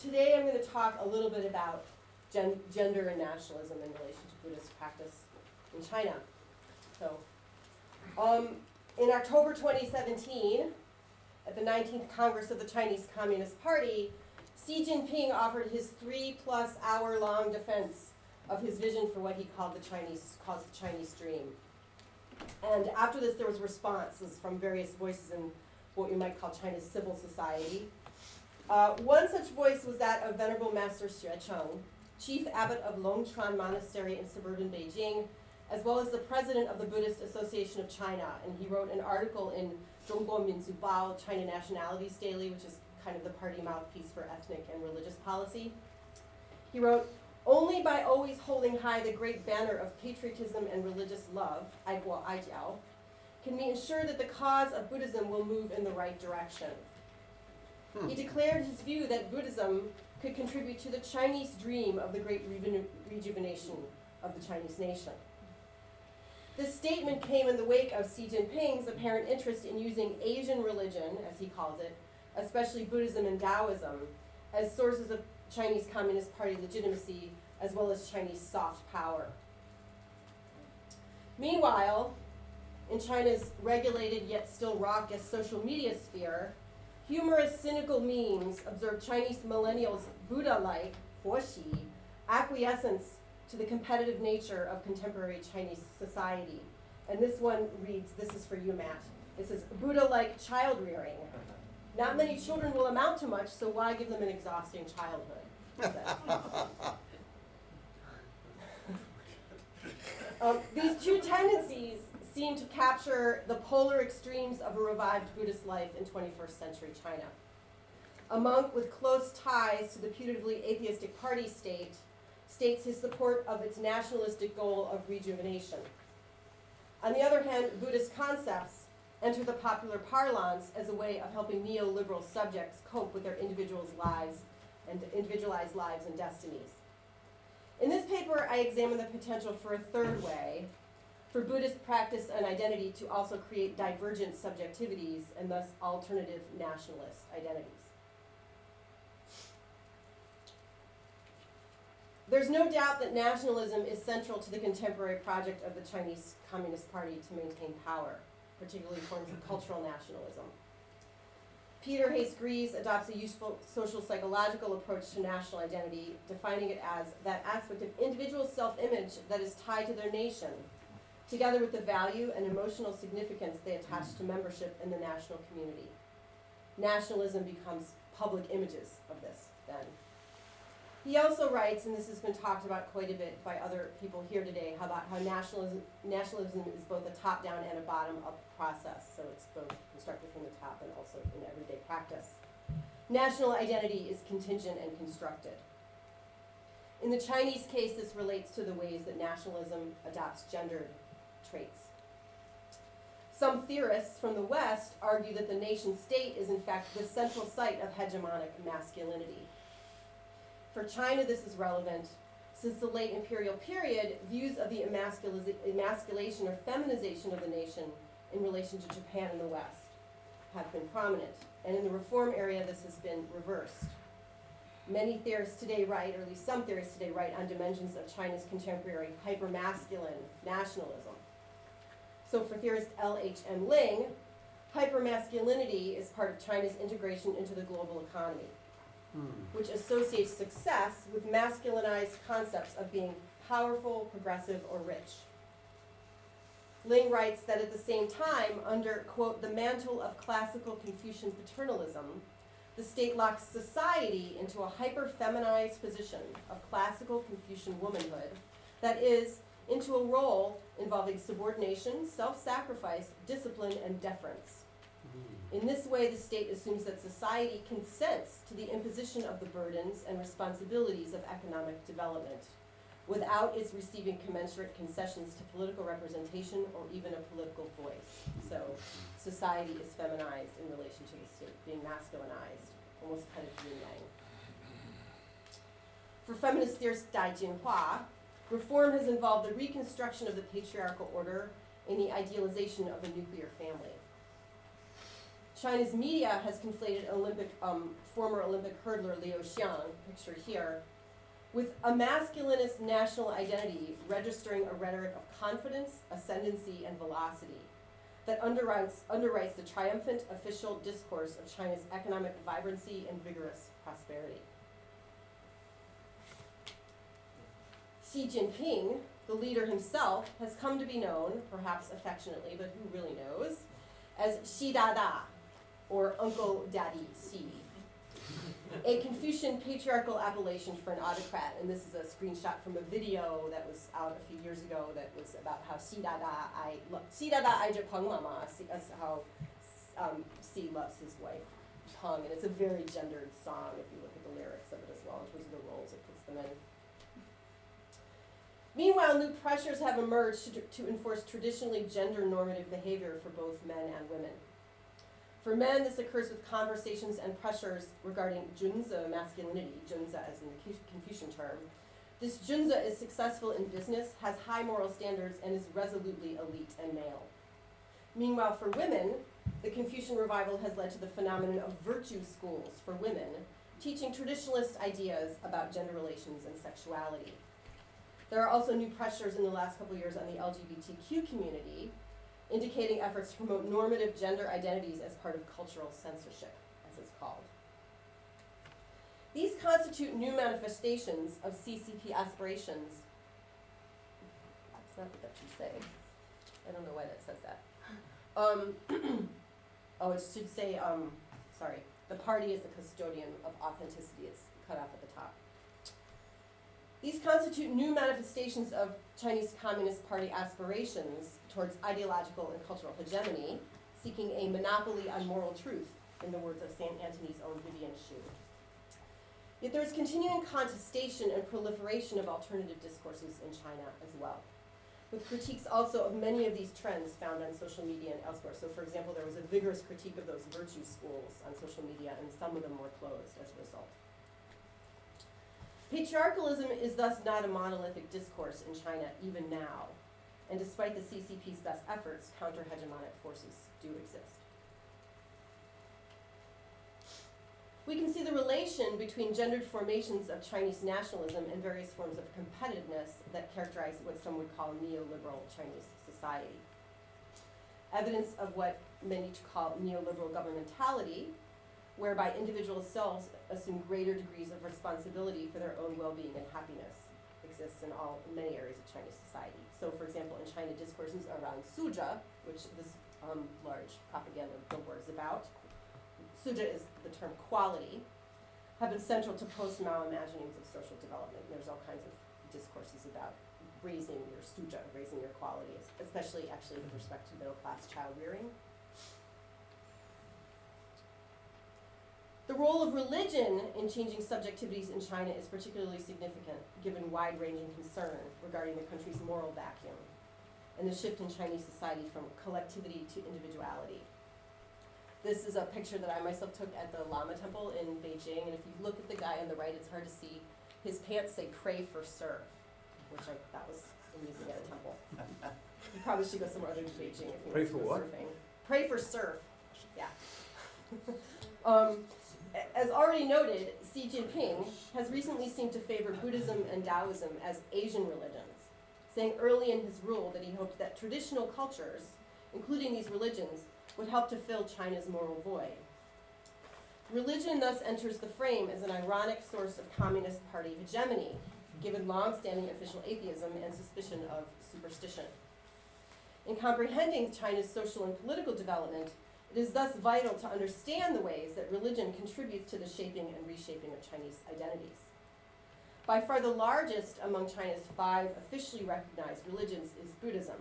today I'm going to talk a little bit about gen- gender and nationalism in relation to Buddhist practice in China. So, um, in October 2017, at the 19th Congress of the Chinese Communist Party, Xi Jinping offered his three plus hour long defense of his vision for what he called the Chinese calls the Chinese dream. And after this, there was responses from various voices in what you might call China's civil society. Uh, one such voice was that of Venerable Master Xue Cheng, chief abbot of Longquan Monastery in suburban Beijing, as well as the president of the Buddhist Association of China. And he wrote an article in Zhongguo Minzu Bao, China Nationalities Daily, which is kind of the party mouthpiece for ethnic and religious policy. He wrote, only by always holding high the great banner of patriotism and religious love, Aiguo Aijiao, can we ensure that the cause of Buddhism will move in the right direction. Hmm. He declared his view that Buddhism could contribute to the Chinese dream of the great rejuvenation of the Chinese nation. This statement came in the wake of Xi Jinping's apparent interest in using Asian religion, as he calls it, especially Buddhism and Taoism, as sources of Chinese Communist Party legitimacy as well as Chinese soft power. Meanwhile, in China's regulated yet still raucous social media sphere, humorous, cynical memes observe Chinese millennials' Buddha like, Foxi, acquiescence to the competitive nature of contemporary Chinese society. And this one reads this is for you, Matt. It says Buddha like child rearing. Not many children will amount to much, so why give them an exhausting childhood? um, these two tendencies seem to capture the polar extremes of a revived Buddhist life in 21st century China. A monk with close ties to the putatively atheistic party state states his support of its nationalistic goal of rejuvenation. On the other hand, Buddhist concepts enter the popular parlance as a way of helping neoliberal subjects cope with their individuals' lives and individualized lives and destinies. In this paper, I examine the potential for a third way for Buddhist practice and identity to also create divergent subjectivities and thus alternative nationalist identities. There's no doubt that nationalism is central to the contemporary project of the Chinese Communist Party to maintain power particularly forms of cultural nationalism. Peter Hays Gries adopts a useful social psychological approach to national identity, defining it as that aspect of individual self image that is tied to their nation, together with the value and emotional significance they attach to membership in the national community. Nationalism becomes public images of this, then. He also writes, and this has been talked about quite a bit by other people here today, about how nationalism, nationalism is both a top-down and a bottom-up process. So it's both constructed from the top and also in everyday practice. National identity is contingent and constructed. In the Chinese case, this relates to the ways that nationalism adopts gendered traits. Some theorists from the West argue that the nation state is in fact the central site of hegemonic masculinity. For China, this is relevant since the late imperial period, views of the emasculation or feminization of the nation in relation to Japan and the West have been prominent. And in the reform area, this has been reversed. Many theorists today write, or at least some theorists today write, on dimensions of China's contemporary hypermasculine nationalism. So for theorist L.H.M. Ling, hypermasculinity is part of China's integration into the global economy hmm. which associates success with masculinized concepts of being powerful, progressive, or rich. Ling writes that at the same time, under, quote, the mantle of classical Confucian paternalism, the state locks society into a hyper feminized position of classical Confucian womanhood, that is, into a role involving subordination, self sacrifice, discipline, and deference. Hmm. In this way, the state assumes that society consents to the imposition of the burdens and responsibilities of economic development without its receiving commensurate concessions to political representation or even a political voice. So society is feminized in relation to the state, being masculinized, almost kind of yin yang. For feminist theorist Dai Jinhua, reform has involved the reconstruction of the patriarchal order and the idealization of the nuclear family. China's media has conflated Olympic, um, former Olympic hurdler Liu Xiang, pictured here, with a masculinist national identity registering a rhetoric of confidence, ascendancy, and velocity that underwrites, underwrites the triumphant official discourse of China's economic vibrancy and vigorous prosperity. Xi Jinping, the leader himself, has come to be known, perhaps affectionately, but who really knows, as Xi Dada, or Uncle Daddy Xi, a Confucian patriarchal appellation for an autocrat. And this is a screenshot from a video that was out a few years ago that was about how Xi Dada, I Xi Dada I Peng Mama, that's how um, Xi loves his wife Peng. And it's a very gendered song if you look at the lyrics of it as well, in terms of the roles it puts them in. Meanwhile, new pressures have emerged to, to enforce traditionally gender normative behavior for both men and women. For men, this occurs with conversations and pressures regarding junzi masculinity, junzi as in the Confucian term. This junzi is successful in business, has high moral standards, and is resolutely elite and male. Meanwhile, for women, the Confucian revival has led to the phenomenon of virtue schools for women, teaching traditionalist ideas about gender relations and sexuality. There are also new pressures in the last couple years on the LGBTQ community, indicating efforts to promote normative gender identities as part of cultural censorship, as it's called. These constitute new manifestations of CCP aspirations. That's not what that should say. I don't know why that says that. Um, oh, it should say, um, sorry, the party is the custodian of authenticity. It's cut off at the top. These constitute new manifestations of Chinese Communist Party aspirations towards ideological and cultural hegemony, seeking a monopoly on moral truth, in the words of St. Antony's own Vivienne Shue. Yet there is continuing contestation and proliferation of alternative discourses in China as well, with critiques also of many of these trends found on social media and elsewhere. So, for example, there was a vigorous critique of those virtue schools on social media, and some of them were closed as a result. Patriarchalism is thus not a monolithic discourse in China even now, and despite the CCP's best efforts, counter hegemonic forces do exist. We can see the relation between gendered formations of Chinese nationalism and various forms of competitiveness that characterize what some would call neoliberal Chinese society. Evidence of what many call neoliberal governmentality whereby individual selves assume greater degrees of responsibility for their own well-being and happiness exists in all in many areas of Chinese society. So, for example, in China, discourses around suzhi, which this um, large propaganda billboard is about, suzhi is the term quality, have been central to post-Mao imaginings of social development. And There's all kinds of discourses about raising your suzhi, raising your quality, especially actually with respect to middle-class child rearing. Role of religion in changing subjectivities in China is particularly significant, given wide ranging concern regarding the country's moral vacuum and the shift in Chinese society from collectivity to individuality. This is a picture that I myself took at the Lama Temple in Beijing, and if you look at the guy on the right, it's hard to see. His pants say "Pray for Surf," which I thought was amusing at a temple. you probably should go somewhere other than Beijing if you Pray want to for what? surfing. Pray for surf. Yeah. um, as already noted, Xi Jinping has recently seemed to favor Buddhism and Taoism as Asian religions, saying early in his rule that he hoped that traditional cultures, including these religions, would help to fill China's moral void. Religion thus enters the frame as an ironic source of Communist Party hegemony, given long-standing official atheism and suspicion of superstition. In comprehending China's social and political development, it is thus vital to understand the ways that religion contributes to the shaping and reshaping of Chinese identities. By far the largest among China's five officially recognized religions is Buddhism,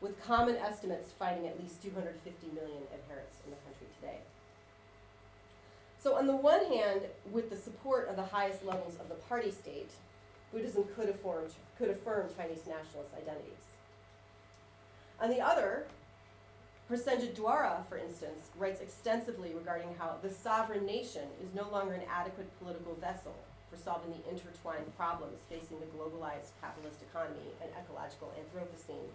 with common estimates finding at least 250 million adherents in the country today. So, on the one hand, with the support of the highest levels of the party state, Buddhism could affirm, could affirm Chinese nationalist identities. On the other, Prasenjit Duara, for instance, writes extensively regarding how the sovereign nation is no longer an adequate political vessel for solving the intertwined problems facing the globalized capitalist economy and ecological Anthropocene.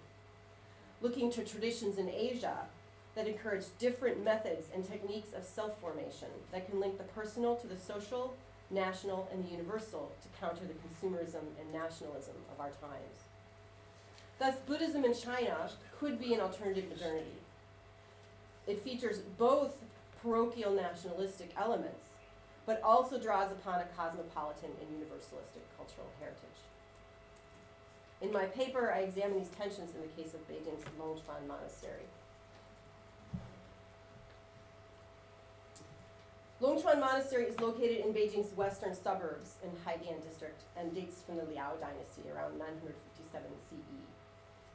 Looking to traditions in Asia, that encourage different methods and techniques of self formation that can link the personal to the social, national, and the universal to counter the consumerism and nationalism of our times. Thus, Buddhism in China could be an alternative modernity. It features both parochial nationalistic elements, but also draws upon a cosmopolitan and universalistic cultural heritage. In my paper, I examine these tensions in the case of Beijing's Longquan Monastery. Longquan Monastery is located in Beijing's western suburbs in Haidian district and dates from the Liao dynasty around 957 CE.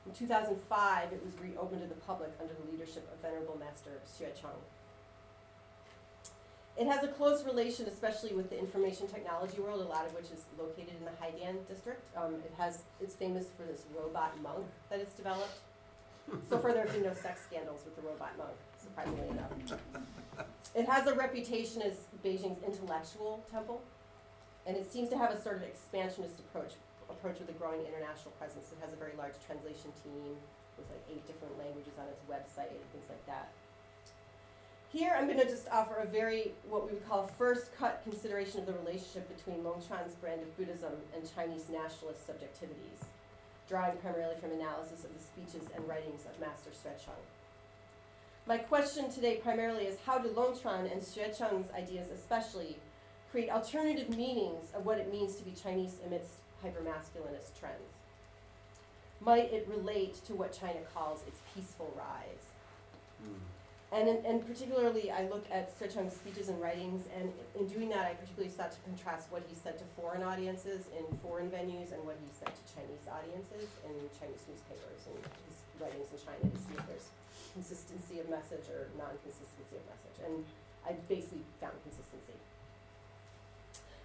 In 2005, it was reopened to the public under the leadership of Venerable Master Xuecheng. It has a close relation, especially with the information technology world, a lot of which is located in the Haidian district. Um, it has, it's famous for this robot monk that it's developed. so far, there have been no sex scandals with the robot monk, surprisingly enough. It has a reputation as Beijing's intellectual temple, and it seems to have a sort of expansionist approach, approach with a growing international presence. It has a very large translation team with like eight different languages on its website and things like that. Here, I'm going to just offer a very, what we would call first cut consideration of the relationship between Longquan's brand of Buddhism and Chinese nationalist subjectivities, drawing primarily from analysis of the speeches and writings of Master Xuecheng. My question today primarily is how do Longquan and Xuecheng's ideas especially create alternative meanings of what it means to be Chinese amidst hypermasculinist trends? Might it relate to what China calls its peaceful rise? Mm. And, in, and particularly, I look at Xuecheng's speeches and writings, and in doing that, I particularly sought to contrast what he said to foreign audiences in foreign venues and what he said to Chinese audiences in Chinese newspapers and his writings in China to see if there's consistency of message or non-consistency of message. And I basically found consistency.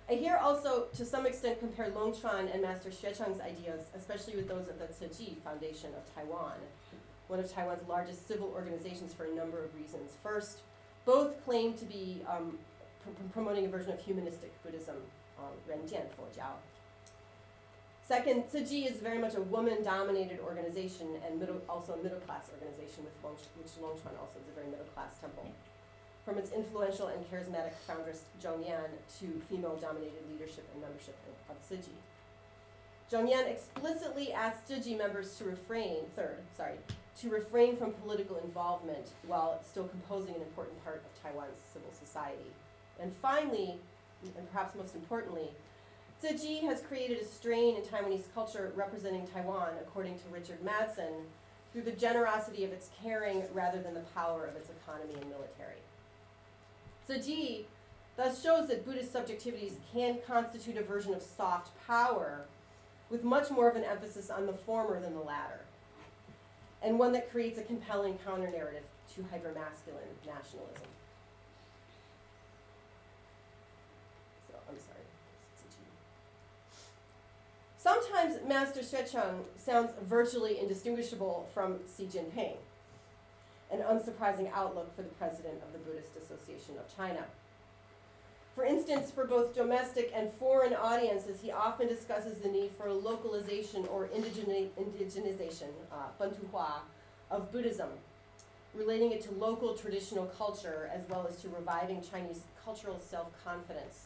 I here also, to some extent, compare Longquan and Master Xuecheng's ideas, especially with those of the Chi Foundation of Taiwan, one of Taiwan's largest civil organizations for a number of reasons. First, both claim to be um, pr promoting a version of humanistic Buddhism, um, Renjian Fojiao. Second, Tzu Chi is very much a woman-dominated organization and middle, also a middle-class organization, with Long, which Longquan also is a very middle-class temple. From its influential and charismatic foundress Zhong Yan to female-dominated leadership and membership of, of Tzu Chi. Zhong Yan explicitly asked Chi members to refrain, third, sorry, to refrain from political involvement while still composing an important part of Taiwan's civil society. And finally, and perhaps most importantly, Chi has created a strain in Taiwanese culture representing Taiwan, according to Richard Madsen, through the generosity of its caring rather than the power of its economy and military. Tzu Chi thus shows that Buddhist subjectivities can constitute a version of soft power with much more of an emphasis on the former than the latter and one that creates a compelling counter narrative to hypermasculine nationalism. So, I'm sorry. Sometimes Master Xuecheng sounds virtually indistinguishable from Xi Jinping, an unsurprising outlook for the president of the Buddhist Association of China. For instance, for both domestic and foreign audiences, he often discusses the need for a localization or indigenization, uh, of Buddhism, relating it to local traditional culture as well as to reviving Chinese cultural self-confidence.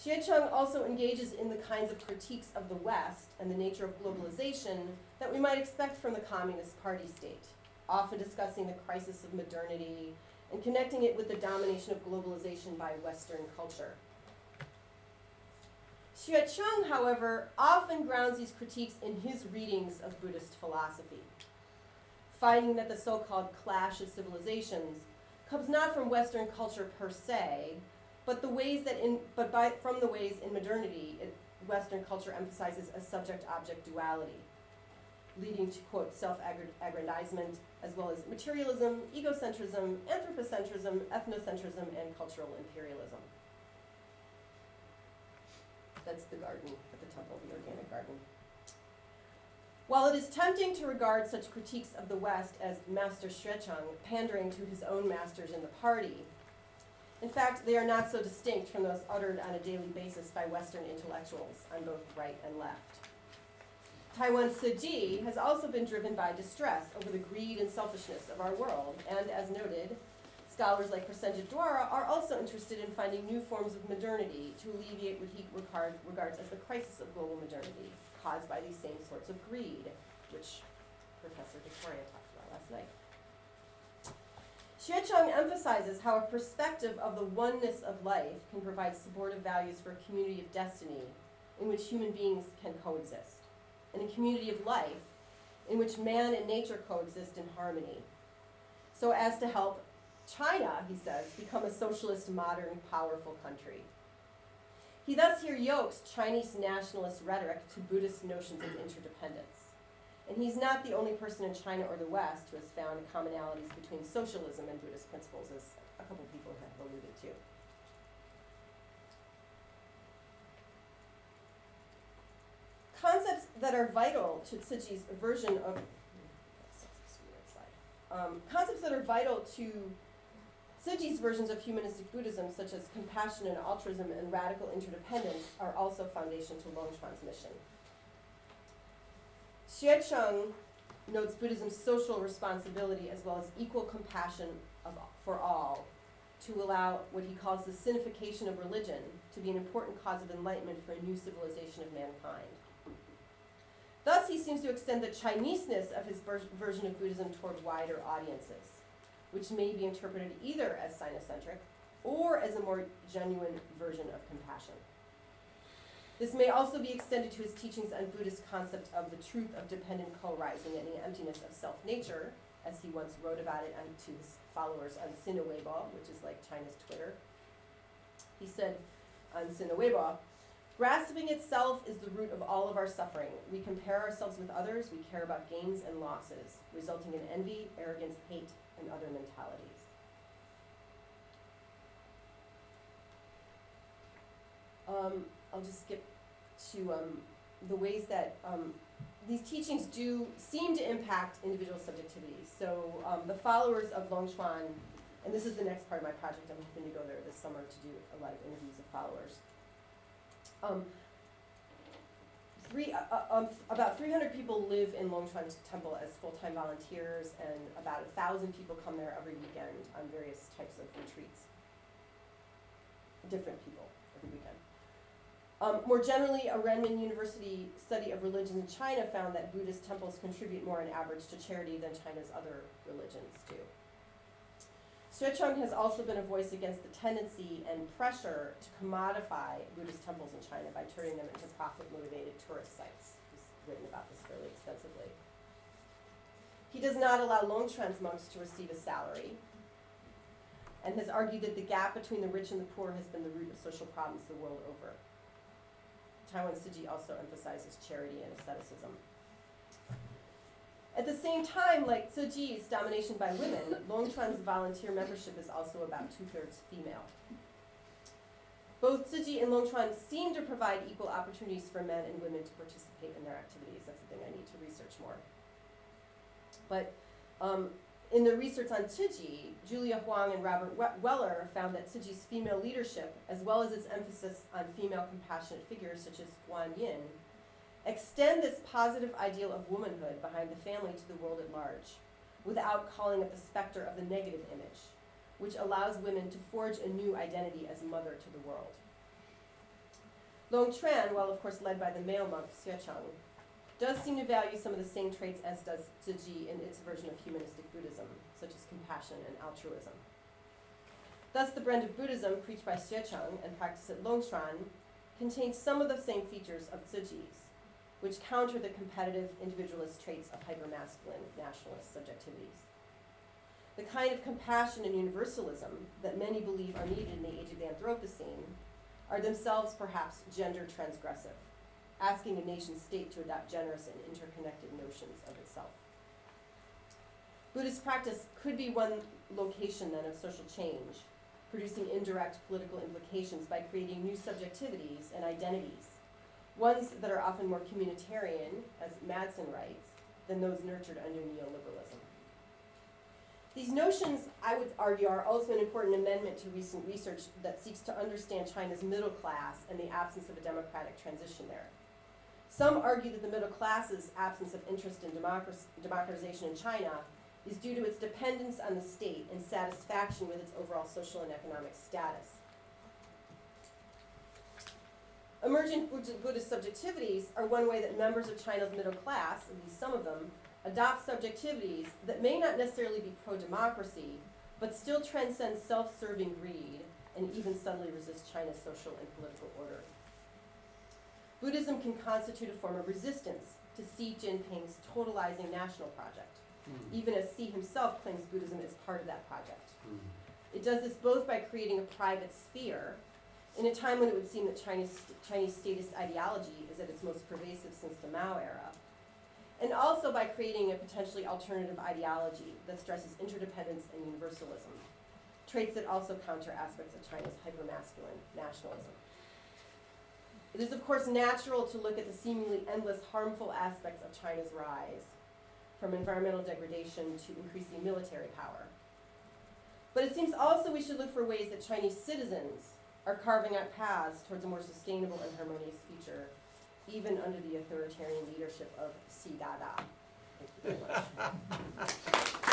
Xuecheng also engages in the kinds of critiques of the West and the nature of globalization that we might expect from the Communist Party state, often discussing the crisis of modernity, and connecting it with the domination of globalization by Western culture. Xuecheng, however, often grounds these critiques in his readings of Buddhist philosophy, finding that the so-called clash of civilizations comes not from Western culture per se, but the ways that in but by, from the ways in modernity it, Western culture emphasizes a subject-object duality leading to, quote, self-aggrandizement, as well as materialism, egocentrism, anthropocentrism, ethnocentrism, and cultural imperialism. That's the garden at the Temple the Organic Garden. While it is tempting to regard such critiques of the West as Master Xuecheng pandering to his own masters in the party, in fact, they are not so distinct from those uttered on a daily basis by Western intellectuals on both right and left. Taiwan Tzu has also been driven by distress over the greed and selfishness of our world, and as noted, scholars like Prasenjit Duara are also interested in finding new forms of modernity to alleviate what he regard, regards as the crisis of global modernity caused by these same sorts of greed, which Professor Victoria talked about last night. Xue emphasizes how a perspective of the oneness of life can provide supportive values for a community of destiny in which human beings can coexist, and a community of life in which man and nature coexist in harmony, so as to help China, he says, become a socialist, modern, powerful country. He thus here yokes Chinese nationalist rhetoric to Buddhist notions of interdependence. And he's not the only person in China or the West who has found commonalities between socialism and Buddhist principles, as a couple people have alluded to. Concepts that are vital to Tzu Chi's version of um, concepts that are vital to Tzu Chi's versions of humanistic Buddhism, such as compassion and altruism and radical interdependence, are also foundation to Longquan's transmission. Xue Cheng notes Buddhism's social responsibility as well as equal compassion of, for all to allow what he calls the sinification of religion to be an important cause of enlightenment for a new civilization of mankind. Thus, he seems to extend the Chineseness of his ver- version of Buddhism toward wider audiences, which may be interpreted either as sinocentric or as a more genuine version of compassion. This may also be extended to his teachings on Buddhist concept of the truth of dependent co-rising and the emptiness of self-nature, as he once wrote about it to his followers on Sina Weibo, which is like China's Twitter. He said on Sina Weibo, grasping itself is the root of all of our suffering. We compare ourselves with others, we care about gains and losses, resulting in envy, arrogance, hate, and other mentalities. Um, I'll just skip to um, the ways that um, these teachings do seem to impact individual subjectivity. So um, the followers of Longquan, and this is the next part of my project, I'm hoping to go there this summer to do a lot of interviews of followers. Um, three, uh, uh, um, about 300 people live in Longquan Temple as full-time volunteers, and about a thousand people come there every weekend on various types of retreats. Different people every weekend. Um, more generally, a Renmin University study of religion in China found that Buddhist temples contribute more on average to charity than China's other religions do. Xue Cheng has also been a voice against the tendency and pressure to commodify Buddhist temples in China by turning them into profit-motivated tourist sites. He's written about this fairly extensively. He does not allow Longquan's monks to receive a salary, and has argued that the gap between the rich and the poor has been the root of social problems the world over. Taiwan Chi also emphasizes charity and asceticism. At the same time, like Chi's domination by women, Longquan's volunteer membership is also about two-thirds female. Both Chi and Longquan seem to provide equal opportunities for men and women to participate in their activities. That's the thing I need to research more. But um, in the research on Chi, Julia Huang and Robert Weller found that Chi's female leadership, as well as its emphasis on female compassionate figures such as Guan Yin, extend this positive ideal of womanhood behind the family to the world at large, without calling up the specter of the negative image, which allows women to forge a new identity as mother to the world. Longquan, while of course led by the male monk Xue Cheng, does seem to value some of the same traits as does Tzu in its version of humanistic Buddhism, such as compassion and altruism. Thus, the brand of Buddhism preached by Xue Cheng and practiced at Longquan contains some of the same features of Chi's, which counter the competitive individualist traits of hypermasculine nationalist subjectivities. The kind of compassion and universalism that many believe are needed in the age of the Anthropocene are themselves perhaps gender transgressive asking a nation state to adopt generous and interconnected notions of itself. Buddhist practice could be one location then of social change, producing indirect political implications by creating new subjectivities and identities, ones that are often more communitarian, as Madsen writes, than those nurtured under neoliberalism. These notions, I would argue, are also an important amendment to recent research that seeks to understand China's middle class and the absence of a democratic transition there. Some argue that the middle class's absence of interest in democratization in China is due to its dependence on the state and satisfaction with its overall social and economic status. Emergent Buddhist subjectivities are one way that members of China's middle class, at least some of them, adopt subjectivities that may not necessarily be pro democracy, but still transcend self serving greed and even subtly resist China's social and political order. Buddhism can constitute a form of resistance to Xi Jinping's totalizing national project, Mm. even as Xi himself claims Buddhism is part of that project. Mm. It does this both by creating a private sphere in a time when it would seem that Chinese, Chinese statist ideology is at its most pervasive since the Mao era, and also by creating a potentially alternative ideology that stresses interdependence and universalism, traits that also counter aspects of China's hypermasculine nationalism. It is, of course, natural to look at the seemingly endless harmful aspects of China's rise, from environmental degradation to increasing military power. But it seems also we should look for ways that Chinese citizens are carving out paths towards a more sustainable and harmonious future, even under the authoritarian leadership of Xi Dada. Thank you very much.